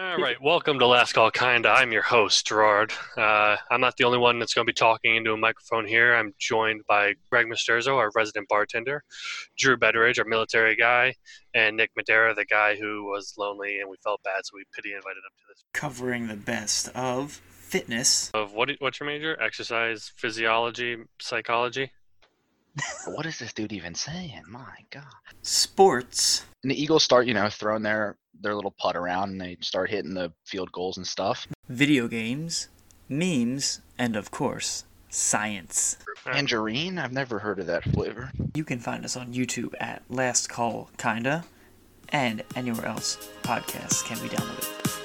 right, welcome to Last Call Kinda. I'm your host, Gerard. Uh, I'm not the only one that's going to be talking into a microphone here. I'm joined by Greg Misterzo, our resident bartender, Drew Betteridge, our military guy, and Nick Madera, the guy who was lonely and we felt bad, so we pity invited him to this. Covering the best of fitness. Of what? What's your major? Exercise, physiology, psychology. what is this dude even saying? My God. Sports. And the Eagles start, you know, throwing their their little putt around and they start hitting the field goals and stuff. Video games, memes, and of course, science. Tangerine? I've never heard of that flavor. You can find us on YouTube at Last Call Kinda, and anywhere else podcasts can be downloaded.